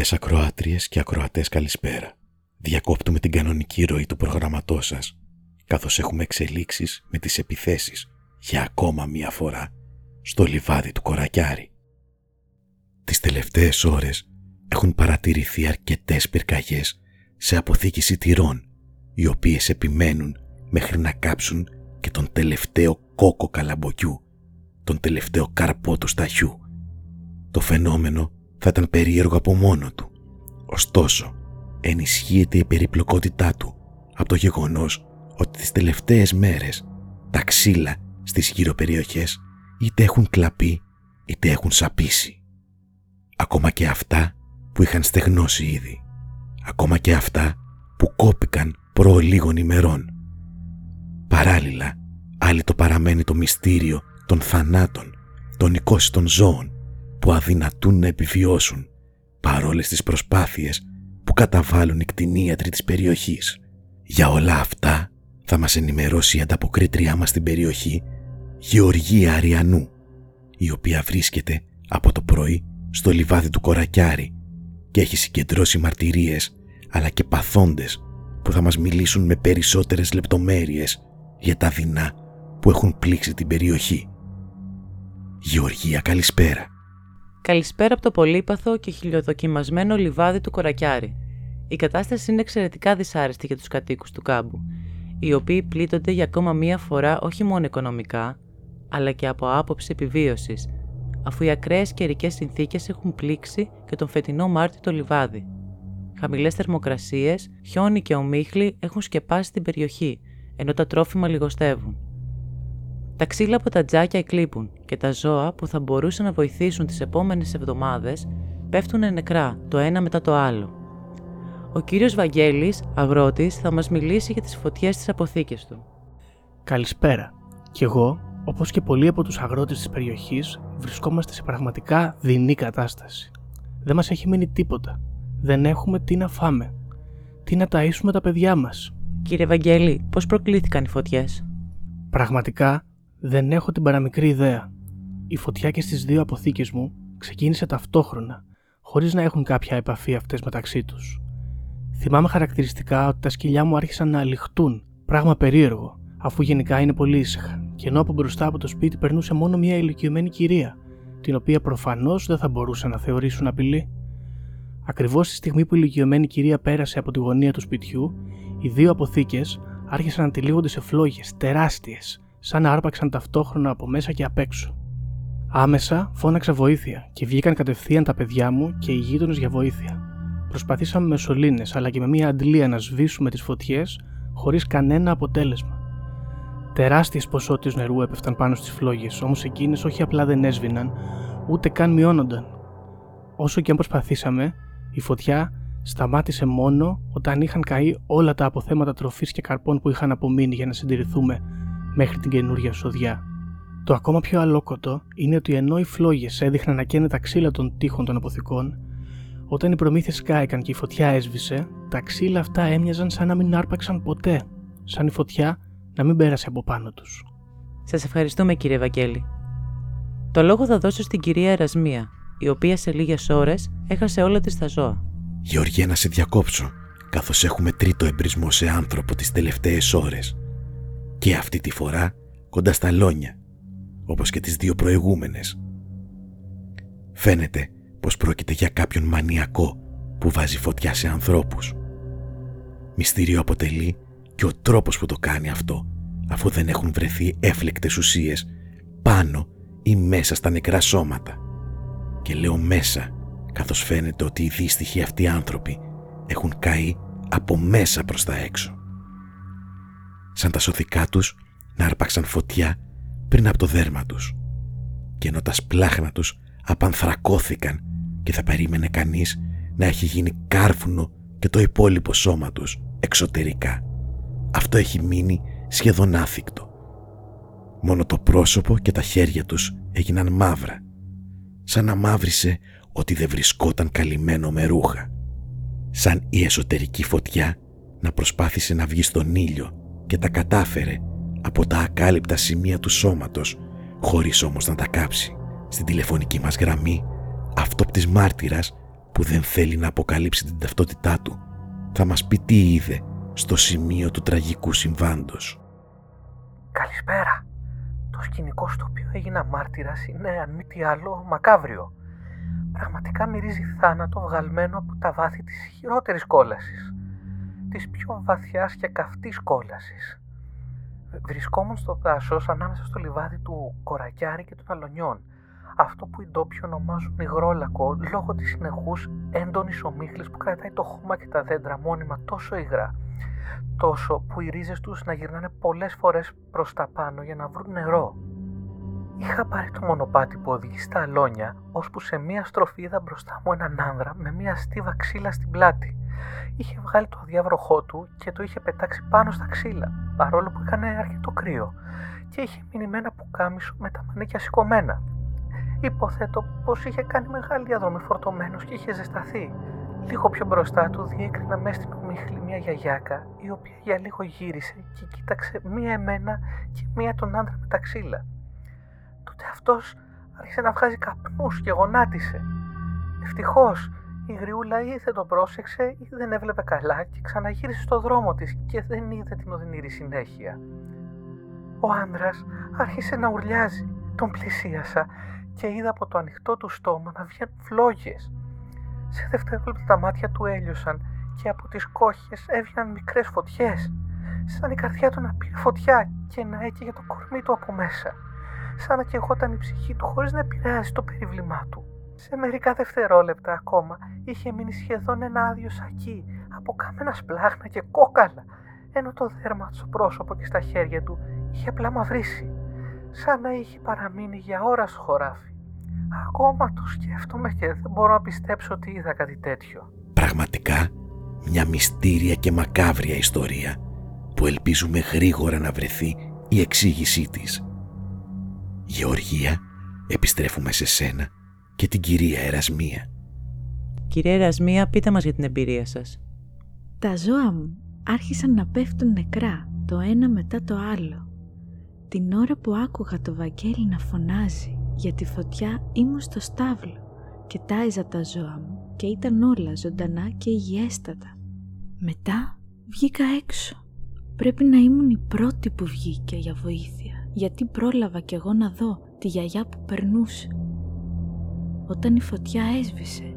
Αγαπητές ακροάτριες και ακροατές καλησπέρα. Διακόπτουμε την κανονική ροή του προγραμματός σας, καθώς έχουμε εξελίξεις με τις επιθέσεις για ακόμα μία φορά στο λιβάδι του Κορακιάρη. Τις τελευταίες ώρες έχουν παρατηρηθεί αρκετές πυρκαγιές σε αποθήκη σιτηρών, οι οποίες επιμένουν μέχρι να κάψουν και τον τελευταίο κόκο καλαμποκιού, τον τελευταίο καρπό του σταχιού. Το φαινόμενο θα ήταν περίεργο από μόνο του. Ωστόσο, ενισχύεται η περιπλοκότητά του από το γεγονός ότι τις τελευταίες μέρες τα ξύλα στις γύρω περιοχές είτε έχουν κλαπεί είτε έχουν σαπίσει. Ακόμα και αυτά που είχαν στεγνώσει ήδη. Ακόμα και αυτά που κόπηκαν προ λίγων ημερών. Παράλληλα, άλλοι το παραμένει το μυστήριο των θανάτων, των οικόσιτων ζώων που αδυνατούν να επιβιώσουν παρόλες τις προσπάθειες που καταβάλουν οι κτηνίατροι της περιοχής. Για όλα αυτά θα μας ενημερώσει η ανταποκρίτριά μας στην περιοχή Γεωργία Αριανού, η οποία βρίσκεται από το πρωί στο λιβάδι του Κορακιάρη και έχει συγκεντρώσει μαρτυρίες αλλά και παθόντες που θα μας μιλήσουν με περισσότερες λεπτομέρειες για τα δεινά που έχουν πλήξει την περιοχή. Γεωργία καλησπέρα. Καλησπέρα από το πολύπαθο και χιλιοδοκιμασμένο λιβάδι του Κορακιάρη. Η κατάσταση είναι εξαιρετικά δυσάρεστη για τους κατοίκους του κάμπου, οι οποίοι πλήττονται για ακόμα μία φορά όχι μόνο οικονομικά, αλλά και από άποψη επιβίωσης, αφού οι ακραίες καιρικές συνθήκες έχουν πλήξει και τον φετινό Μάρτιο το λιβάδι. Χαμηλές θερμοκρασίες, χιόνι και ομίχλοι έχουν σκεπάσει την περιοχή, ενώ τα τρόφιμα λιγοστεύουν. Τα ξύλα από τα τζάκια εκλείπουν και τα ζώα που θα μπορούσαν να βοηθήσουν τις επόμενες εβδομάδες πέφτουν νεκρά το ένα μετά το άλλο. Ο κύριος Βαγγέλης, αγρότης, θα μας μιλήσει για τις φωτιές της αποθήκης του. Καλησπέρα. Κι εγώ, όπως και πολλοί από τους αγρότες της περιοχής, βρισκόμαστε σε πραγματικά δεινή κατάσταση. Δεν μας έχει μείνει τίποτα. Δεν έχουμε τι να φάμε. Τι να ταΐσουμε τα παιδιά μας. Κύριε Βαγγέλη, πώς προκλήθηκαν οι φωτιές; Πραγματικά δεν έχω την παραμικρή ιδέα. Η φωτιά και στις δύο αποθήκες μου ξεκίνησε ταυτόχρονα, χωρίς να έχουν κάποια επαφή αυτές μεταξύ τους. Θυμάμαι χαρακτηριστικά ότι τα σκυλιά μου άρχισαν να αληχτούν, πράγμα περίεργο, αφού γενικά είναι πολύ ήσυχα, και ενώ από μπροστά από το σπίτι περνούσε μόνο μια ηλικιωμένη κυρία, την οποία προφανώς δεν θα μπορούσε να θεωρήσουν απειλή. Ακριβώς τη στιγμή που η ηλικιωμένη κυρία πέρασε από τη γωνία του σπιτιού, οι δύο αποθήκες άρχισαν να τυλίγονται σε φλόγες τεράστιες, σαν να άρπαξαν ταυτόχρονα από μέσα και απ' έξω. Άμεσα φώναξα βοήθεια και βγήκαν κατευθείαν τα παιδιά μου και οι γείτονες για βοήθεια. Προσπαθήσαμε με σωλήνες αλλά και με μια αντλία να σβήσουμε τις φωτιές χωρίς κανένα αποτέλεσμα. Τεράστιες ποσότητες νερού έπεφταν πάνω στις φλόγες, όμως εκείνες όχι απλά δεν έσβηναν, ούτε καν μειώνονταν. Όσο και αν προσπαθήσαμε, η φωτιά σταμάτησε μόνο όταν είχαν καεί όλα τα αποθέματα τροφής και καρπών που είχαν απομείνει για να συντηρηθούμε μέχρι την καινούργια σοδιά. Το ακόμα πιο αλόκοτο είναι ότι ενώ οι φλόγες έδειχναν να καίνε τα ξύλα των τείχων των αποθηκών, όταν οι προμήθειες κάηκαν και η φωτιά έσβησε, τα ξύλα αυτά έμοιαζαν σαν να μην άρπαξαν ποτέ, σαν η φωτιά να μην πέρασε από πάνω τους. Σας ευχαριστούμε, κύριε Βαγγέλη. Το λόγο θα δώσω στην κυρία Ερασμία, η οποία σε λίγες ώρες έχασε όλα της τα ζώα. Γεωργία, να σε διακόψω, καθώς έχουμε τρίτο εμπρισμό σε άνθρωπο τις τελευταίες ώρες και αυτή τη φορά κοντά στα λόνια, όπως και τις δύο προηγούμενες. Φαίνεται πως πρόκειται για κάποιον μανιακό που βάζει φωτιά σε ανθρώπους. Μυστήριο αποτελεί και ο τρόπος που το κάνει αυτό, αφού δεν έχουν βρεθεί έφλεκτες ουσίες πάνω ή μέσα στα νεκρά σώματα. Και λέω μέσα, καθώς φαίνεται ότι οι δύστιχοι αυτοί άνθρωποι έχουν καεί από μέσα προς τα έξω σαν τα σωθικά τους να άρπαξαν φωτιά πριν από το δέρμα τους. Και ενώ τα σπλάχνα τους απανθρακώθηκαν και θα περίμενε κανείς να έχει γίνει κάρφουνο και το υπόλοιπο σώμα τους εξωτερικά. Αυτό έχει μείνει σχεδόν άθικτο. Μόνο το πρόσωπο και τα χέρια τους έγιναν μαύρα, σαν να μαύρισε ότι δεν βρισκόταν καλυμμένο με ρούχα. Σαν η εσωτερική φωτιά να προσπάθησε να βγει στον ήλιο και τα κατάφερε από τα ακάλυπτα σημεία του σώματος χωρίς όμως να τα κάψει. Στην τηλεφωνική μας γραμμή αυτόπτης μάρτυρας που δεν θέλει να αποκαλύψει την ταυτότητά του θα μας πει τι είδε στο σημείο του τραγικού συμβάντος. Καλησπέρα. Το σκηνικό στο οποίο έγινα μάρτυρας είναι αν μη τι άλλο μακάβριο. Πραγματικά μυρίζει θάνατο βγαλμένο από τα βάθη της χειρότερης κόλασης. Της πιο βαθιάς και καυτής κόλασης. Βρισκόμουν στο δάσος ανάμεσα στο λιβάδι του Κορακιάρη και των Αλωνιών αυτό που οι ντόπιοι ονομάζουν υγρόλακο λόγω της συνεχούς έντονης ομίχλης που κρατάει το χώμα και τα δέντρα μόνιμα τόσο υγρά, τόσο που οι ρίζες τους να γυρνάνε πολλές φορές προς τα πάνω για να βρουν νερό. Είχα πάρει το μονοπάτι που οδηγεί στα αλόνια, ώσπου σε μία στροφή είδα μπροστά μου έναν άνδρα με μία στίβα ξύλα στην πλάτη. Είχε βγάλει το αδιάβροχό του και το είχε πετάξει πάνω στα ξύλα, παρόλο που έκανε αρκετό κρύο, και είχε μείνει με ένα πουκάμισο με τα μανίκια σηκωμένα. Υποθέτω πως είχε κάνει μεγάλη διαδρομή φορτωμένος και είχε ζεσταθεί. Λίγο πιο μπροστά του διέκρινα μέσα στην ομίχλη μια γιαγιάκα, η οποία για λίγο γύρισε και κοίταξε μία εμένα και μία τον άντρα με τα ξύλα. Τότε αυτός άρχισε να βγάζει καπνούς και γονάτισε. Ευτυχώς η γριούλα ή δεν το πρόσεξε ή δεν έβλεπε καλά και ξαναγύρισε στο δρόμο της και δεν είδε την οδυνηρή συνέχεια. Ο άντρα άρχισε να ουρλιάζει. Τον πλησίασα και είδα από το ανοιχτό του στόμα να βγαίνουν φλόγες. Σε δευτερόλεπτα τα μάτια του έλειωσαν και από τις κόχες έβγαιναν μικρές φωτιές. Σαν η καρδιά του να πήρε φωτιά και να έκαιγε το κορμί του από μέσα. Σαν να κεγόταν η ψυχή του χωρίς να επηρεάζει το περίβλημά του. Σε μερικά δευτερόλεπτα ακόμα είχε μείνει σχεδόν ένα άδειο σακί από κάμενα σπλάχνα και κόκαλα, ενώ το δέρμα του στο πρόσωπο και στα χέρια του είχε απλά μαυρίσει, σαν να είχε παραμείνει για ώρα στο χωράφι. Ακόμα το σκέφτομαι και δεν μπορώ να πιστέψω ότι είδα κάτι τέτοιο. Πραγματικά μια μυστήρια και μακάβρια ιστορία που ελπίζουμε γρήγορα να βρεθεί η εξήγησή της. Γεωργία, επιστρέφουμε σε σένα και την κυρία Ερασμία. Κυρία Ερασμία, πείτε μας για την εμπειρία σας. Τα ζώα μου άρχισαν να πέφτουν νεκρά το ένα μετά το άλλο. Την ώρα που άκουγα το Βαγγέλη να φωνάζει για τη φωτιά ήμουν στο στάβλο και τάιζα τα ζώα μου και ήταν όλα ζωντανά και υγιέστατα. Μετά βγήκα έξω. Πρέπει να ήμουν η πρώτη που βγήκε για βοήθεια, γιατί πρόλαβα κι εγώ να δω τη γιαγιά που περνούσε. Όταν η φωτιά έσβησε,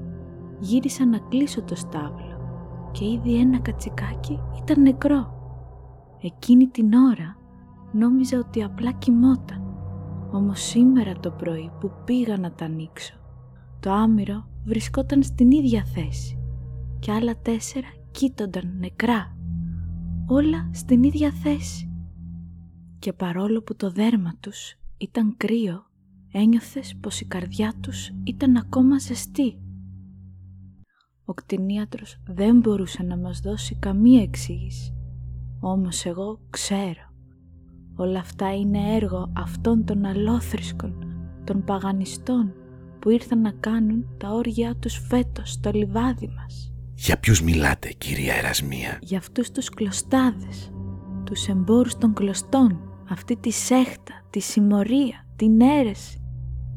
γύρισα να κλείσω το στάβλο και ήδη ένα κατσικάκι ήταν νεκρό. Εκείνη την ώρα νόμιζα ότι απλά κοιμόταν. Όμως σήμερα το πρωί που πήγα να τα ανοίξω, το άμυρο βρισκόταν στην ίδια θέση και άλλα τέσσερα κοίτονταν νεκρά. Όλα στην ίδια θέση. Και παρόλο που το δέρμα τους ήταν κρύο, ένιωθες πως η καρδιά τους ήταν ακόμα ζεστή. Ο κτηνίατρος δεν μπορούσε να μας δώσει καμία εξήγηση. Όμως εγώ ξέρω. Όλα αυτά είναι έργο αυτών των αλόθρησκων, των παγανιστών που ήρθαν να κάνουν τα όργια τους φέτος στο λιβάδι μας. Για ποιους μιλάτε κυρία Ερασμία; Για αυτούς τους κλωστάδες, τους εμπόρους των κλωστών, αυτή τη σέχτα, τη συμμορία, την αίρεση,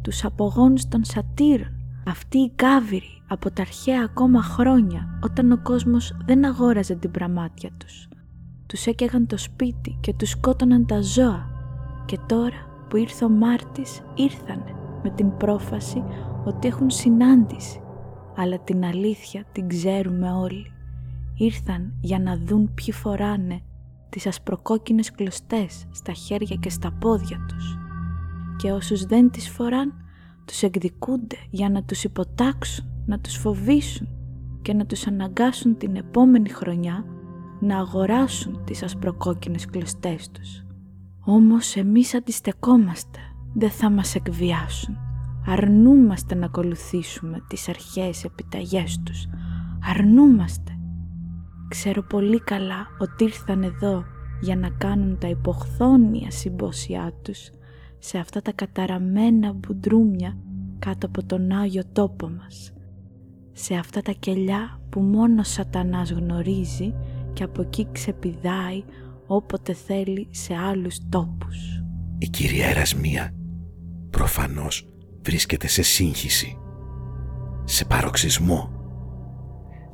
τους απογόνους των σατήρων, αυτοί οι κάβυροι από τα αρχαία ακόμα χρόνια όταν ο κόσμος δεν αγόραζε την πραμάτια τους. Τους έκαιγαν το σπίτι και τους σκότωναν τα ζώα. Και τώρα που ήρθε ο Μάρτης ήρθανε με την πρόφαση ότι έχουν συνάντηση. Αλλά την αλήθεια την ξέρουμε όλοι. Ήρθαν για να δουν ποιοι φοράνε τις ασπροκόκκινες κλωστές στα χέρια και στα πόδια τους και όσους δεν τις φοράν τους εκδικούνται για να τους υποτάξουν, να τους φοβήσουν και να τους αναγκάσουν την επόμενη χρονιά να αγοράσουν τις ασπροκόκκινες κλωστές τους. Όμως εμείς αντιστεκόμαστε, δεν θα μας εκβιάσουν. Αρνούμαστε να ακολουθήσουμε τις αρχαίες επιταγές τους. Αρνούμαστε. Ξέρω πολύ καλά ότι ήρθαν εδώ για να κάνουν τα υποχθόνια συμπόσια τους σε αυτά τα καταραμένα μπουντρούμια κάτω από τον Άγιο τόπο μας. Σε αυτά τα κελιά που μόνο σατανάς γνωρίζει και από εκεί ξεπηδάει όποτε θέλει σε άλλους τόπους. Η κυρία Ερασμία προφανώς βρίσκεται σε σύγχυση, σε παροξισμό.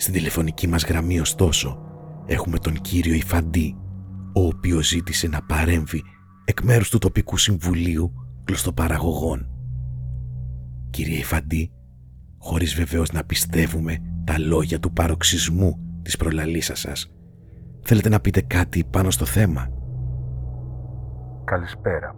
Στην τηλεφωνική μας γραμμή ωστόσο έχουμε τον κύριο Ιφαντή, ο οποίος ζήτησε να παρέμβει εκ μέρους του τοπικού συμβουλίου κλωστοπαραγωγών. Κύριε Ιφαντή, χωρίς βεβαίως να πιστεύουμε τα λόγια του παροξισμού της προλαλήσας σας, θέλετε να πείτε κάτι πάνω στο θέμα; Καλησπέρα.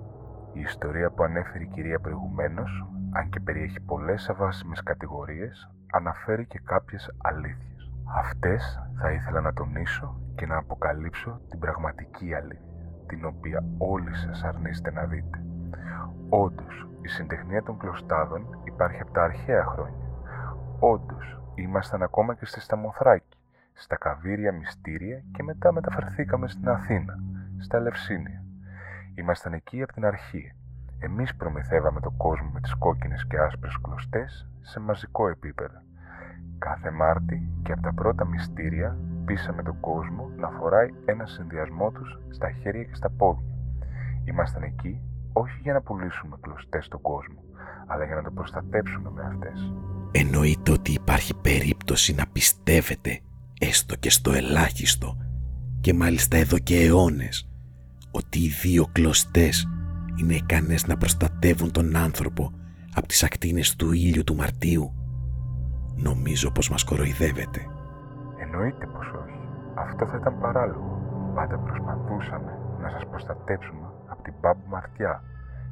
Η ιστορία που ανέφερε η κυρία προηγουμένως, αν και περιέχει πολλές αβάσιμες κατηγορίες, αναφέρει και κάποιες αλήθειες. Αυτές θα ήθελα να τονίσω και να αποκαλύψω την πραγματική αλήθεια, την οποία όλοι σας αρνείστε να δείτε. Όντως, η συντεχνία των κλωστάδων υπάρχει από τα αρχαία χρόνια. Όντως, ήμασταν ακόμα και στη Σταμοθράκη, στα Καβύρια Μυστήρια και μετά μεταφερθήκαμε στην Αθήνα, στα Λευσίνια. Ήμασταν εκεί από την αρχή. Εμείς προμηθεύαμε τον κόσμο με τις κόκκινες και άσπρες κλωστές σε μαζικό επίπεδο. Κάθε Μάρτι και από τα πρώτα μυστήρια πείσαμε τον κόσμο να φοράει ένα συνδυασμό τους στα χέρια και στα πόδια. Ήμασταν εκεί όχι για να πουλήσουμε κλωστές στον κόσμο, αλλά για να το προστατέψουμε με αυτές. Εννοείται ότι υπάρχει περίπτωση να πιστεύετε, έστω και στο ελάχιστο, και μάλιστα εδώ και αιώνες, ότι οι δύο κλωστές είναι ικανές να προστατεύουν τον άνθρωπο από τις ακτίνες του ήλιου του Μαρτίου. Νομίζω πως μας κοροϊδεύετε. Εννοείται πως όχι. Αυτό θα ήταν παράλογο. Πάντα προσπαθούσαμε να σας προστατέψουμε από την Μπάμπου Μαρτιά,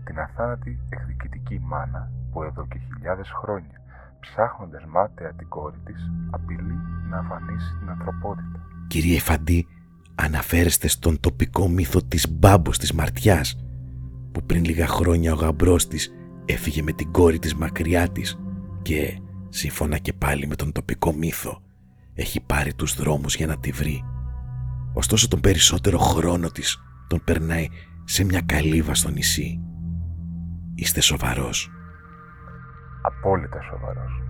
την αθάνατη εκδικητική μάνα που εδώ και χιλιάδες χρόνια, ψάχνοντας μάταια την κόρη της, απειλεί να αφανίσει την ανθρωπότητα. Κύριε Φαντή, αναφέρεστε στον τοπικό μύθο της Μπάμπους της Μαρτιάς, που πριν λίγα χρόνια ο γαμπρός της έφυγε με την κόρη της μακριά της και, σύμφωνα και πάλι με τον τοπικό μύθο, έχει πάρει τους δρόμους για να τη βρει. Ωστόσο τον περισσότερο χρόνο της τον περνάει σε μια καλύβα στο νησί. Είστε σοβαρός. Απόλυτα σοβαρός.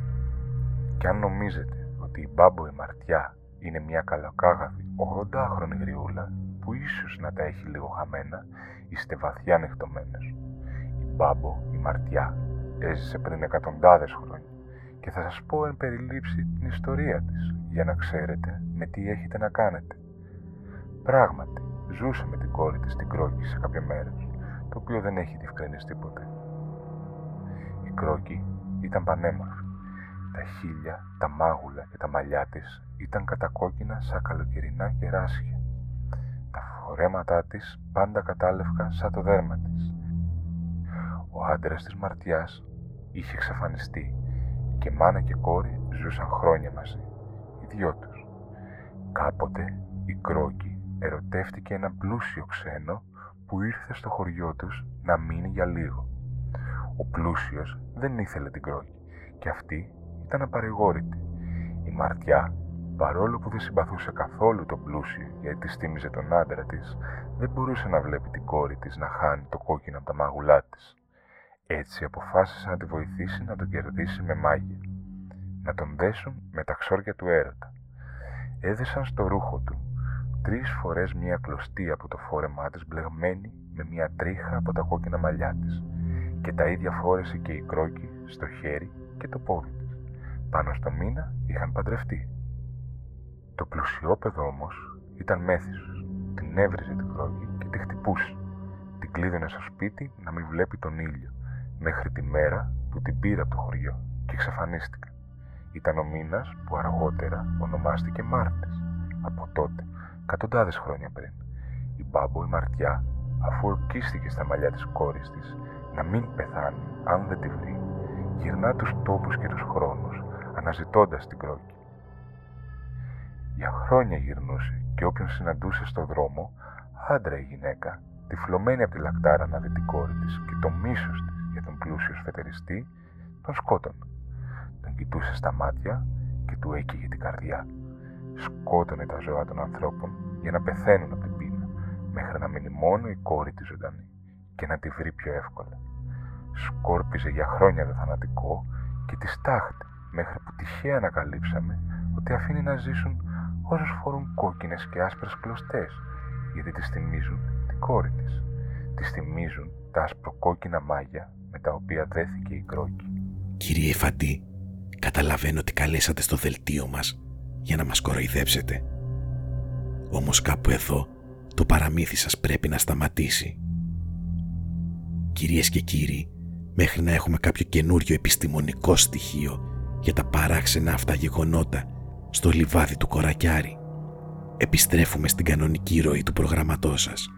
Και αν νομίζετε ότι η Μπάμπο η Μαρτιά είναι μια καλοκάγαθη 80χρονη γριούλα που ίσως να τα έχει λίγο χαμένα, είστε βαθιά νυχτωμένες. Η Μπάμπο η Μαρτιά έζησε πριν εκατοντάδες χρόνια και θα σας πω εν περιλήψει την ιστορία της για να ξέρετε με τι έχετε να κάνετε. Πράγματι, ζούσε με την κόρη της στην Κρόκη σε κάποια μέρες, το οποίο δεν έχει διευκρινιστεί ποτέ. Η Κρόκη ήταν πανέμορφη. Τα χείλια, τα μάγουλα και τα μαλλιά της ήταν κατακόκκινα σαν καλοκαιρινά κεράσια. Τα φορέματά της πάντα κατάλευκα σαν το δέρμα της. Ο άντρας της Μαρτιάς είχε εξαφανιστεί και μάνα και κόρη ζούσαν χρόνια μαζί, οι δυο τους. Κάποτε η Κρόκη ερωτεύτηκε ένα πλούσιο ξένο που ήρθε στο χωριό τους να μείνει για λίγο. Ο πλούσιος δεν ήθελε την Κρόκη και αυτή ήταν απαρηγόρητη. Η Μαρτιά, παρόλο που δεν συμπαθούσε καθόλου τον πλούσιο γιατί της τίμιζε τον άντρα της, δεν μπορούσε να βλέπει την κόρη της να χάνει το κόκκινο από τα μάγουλά της. Έτσι αποφάσισε να τη βοηθήσει να τον κερδίσει με μάγια. Να τον δέσουν με τα ξόρια του έρωτα. Έδεσαν στο ρούχο του τρεις φορές μία κλωστή από το φόρεμά της μπλεγμένη με μία τρίχα από τα κόκκινα μαλλιά της και τα ίδια φόρεσε και η κρόκη στο χέρι και το πόδι της. Πάνω στο μήνα είχαν παντρευτεί. Το πλουσιόπεδο όμως ήταν μέθησος. Την έβριζε την κρόκη και τη χτυπούσε. Την κλείδωνε στο σπίτι να μην βλέπει τον ήλιο μέχρι τη μέρα που την πήρε από το χωριό και εξαφανίστηκε. Ήταν ο μήνας που αργότερα ονομάστηκε Μάρτης. Από τότε, εκατοντάδες χρόνια πριν, η μπάμπο η Μαρτιά, αφού ορκίστηκε στα μαλλιά της κόρης της να μην πεθάνει αν δεν τη βρει, γυρνά τους τόπους και τους χρόνους, αναζητώντας την κρόκη. Για χρόνια γυρνούσε και όποιον συναντούσε στο δρόμο, άντρα ή γυναίκα, τυφλωμένη από τη λακτάρα να δει την κόρη της και το μίσος της για τον πλούσιος σφετεριστή, τον σκότωνε. Τον κοιτούσε στα μάτια και του έκυγε την καρδιά. Σκότωνε τα ζώα των ανθρώπων για να πεθαίνουν από την πείνα, μέχρι να μείνει μόνο η κόρη τη ζωντανή και να τη βρει πιο εύκολα. Σκόρπιζε για χρόνια το θανατικό και τη στάχτη, μέχρι που τυχαία ανακαλύψαμε ότι αφήνει να ζήσουν όσους φορούν κόκκινες και άσπρες κλωστές, γιατί τις θυμίζουν την κόρη της. Τις θυμίζουν τα ασπροκόκκινα μάγια με τα οποία δέθηκε η κρόκη. Κύριε Φαντή, καταλαβαίνω ότι καλέσατε στο δελτίο μας, για να μας κοροϊδέψετε. Όμως κάπου εδώ το παραμύθι σας πρέπει να σταματήσει. Κυρίες και κύριοι, μέχρι να έχουμε κάποιο καινούριο επιστημονικό στοιχείο για τα παράξενα αυτά γεγονότα στο λιβάδι του Κορακιάρη, επιστρέφουμε στην κανονική ροή του προγραμματός σας.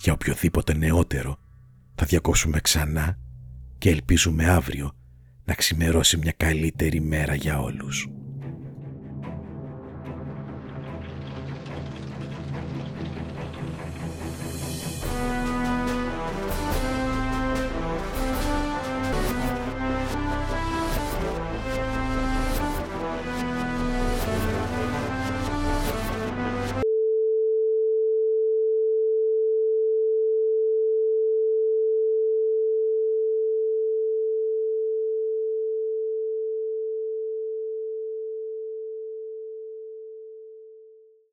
Για οποιοδήποτε νεότερο θα διακόψουμε ξανά και ελπίζουμε αύριο να ξημερώσει μια καλύτερη μέρα για όλους.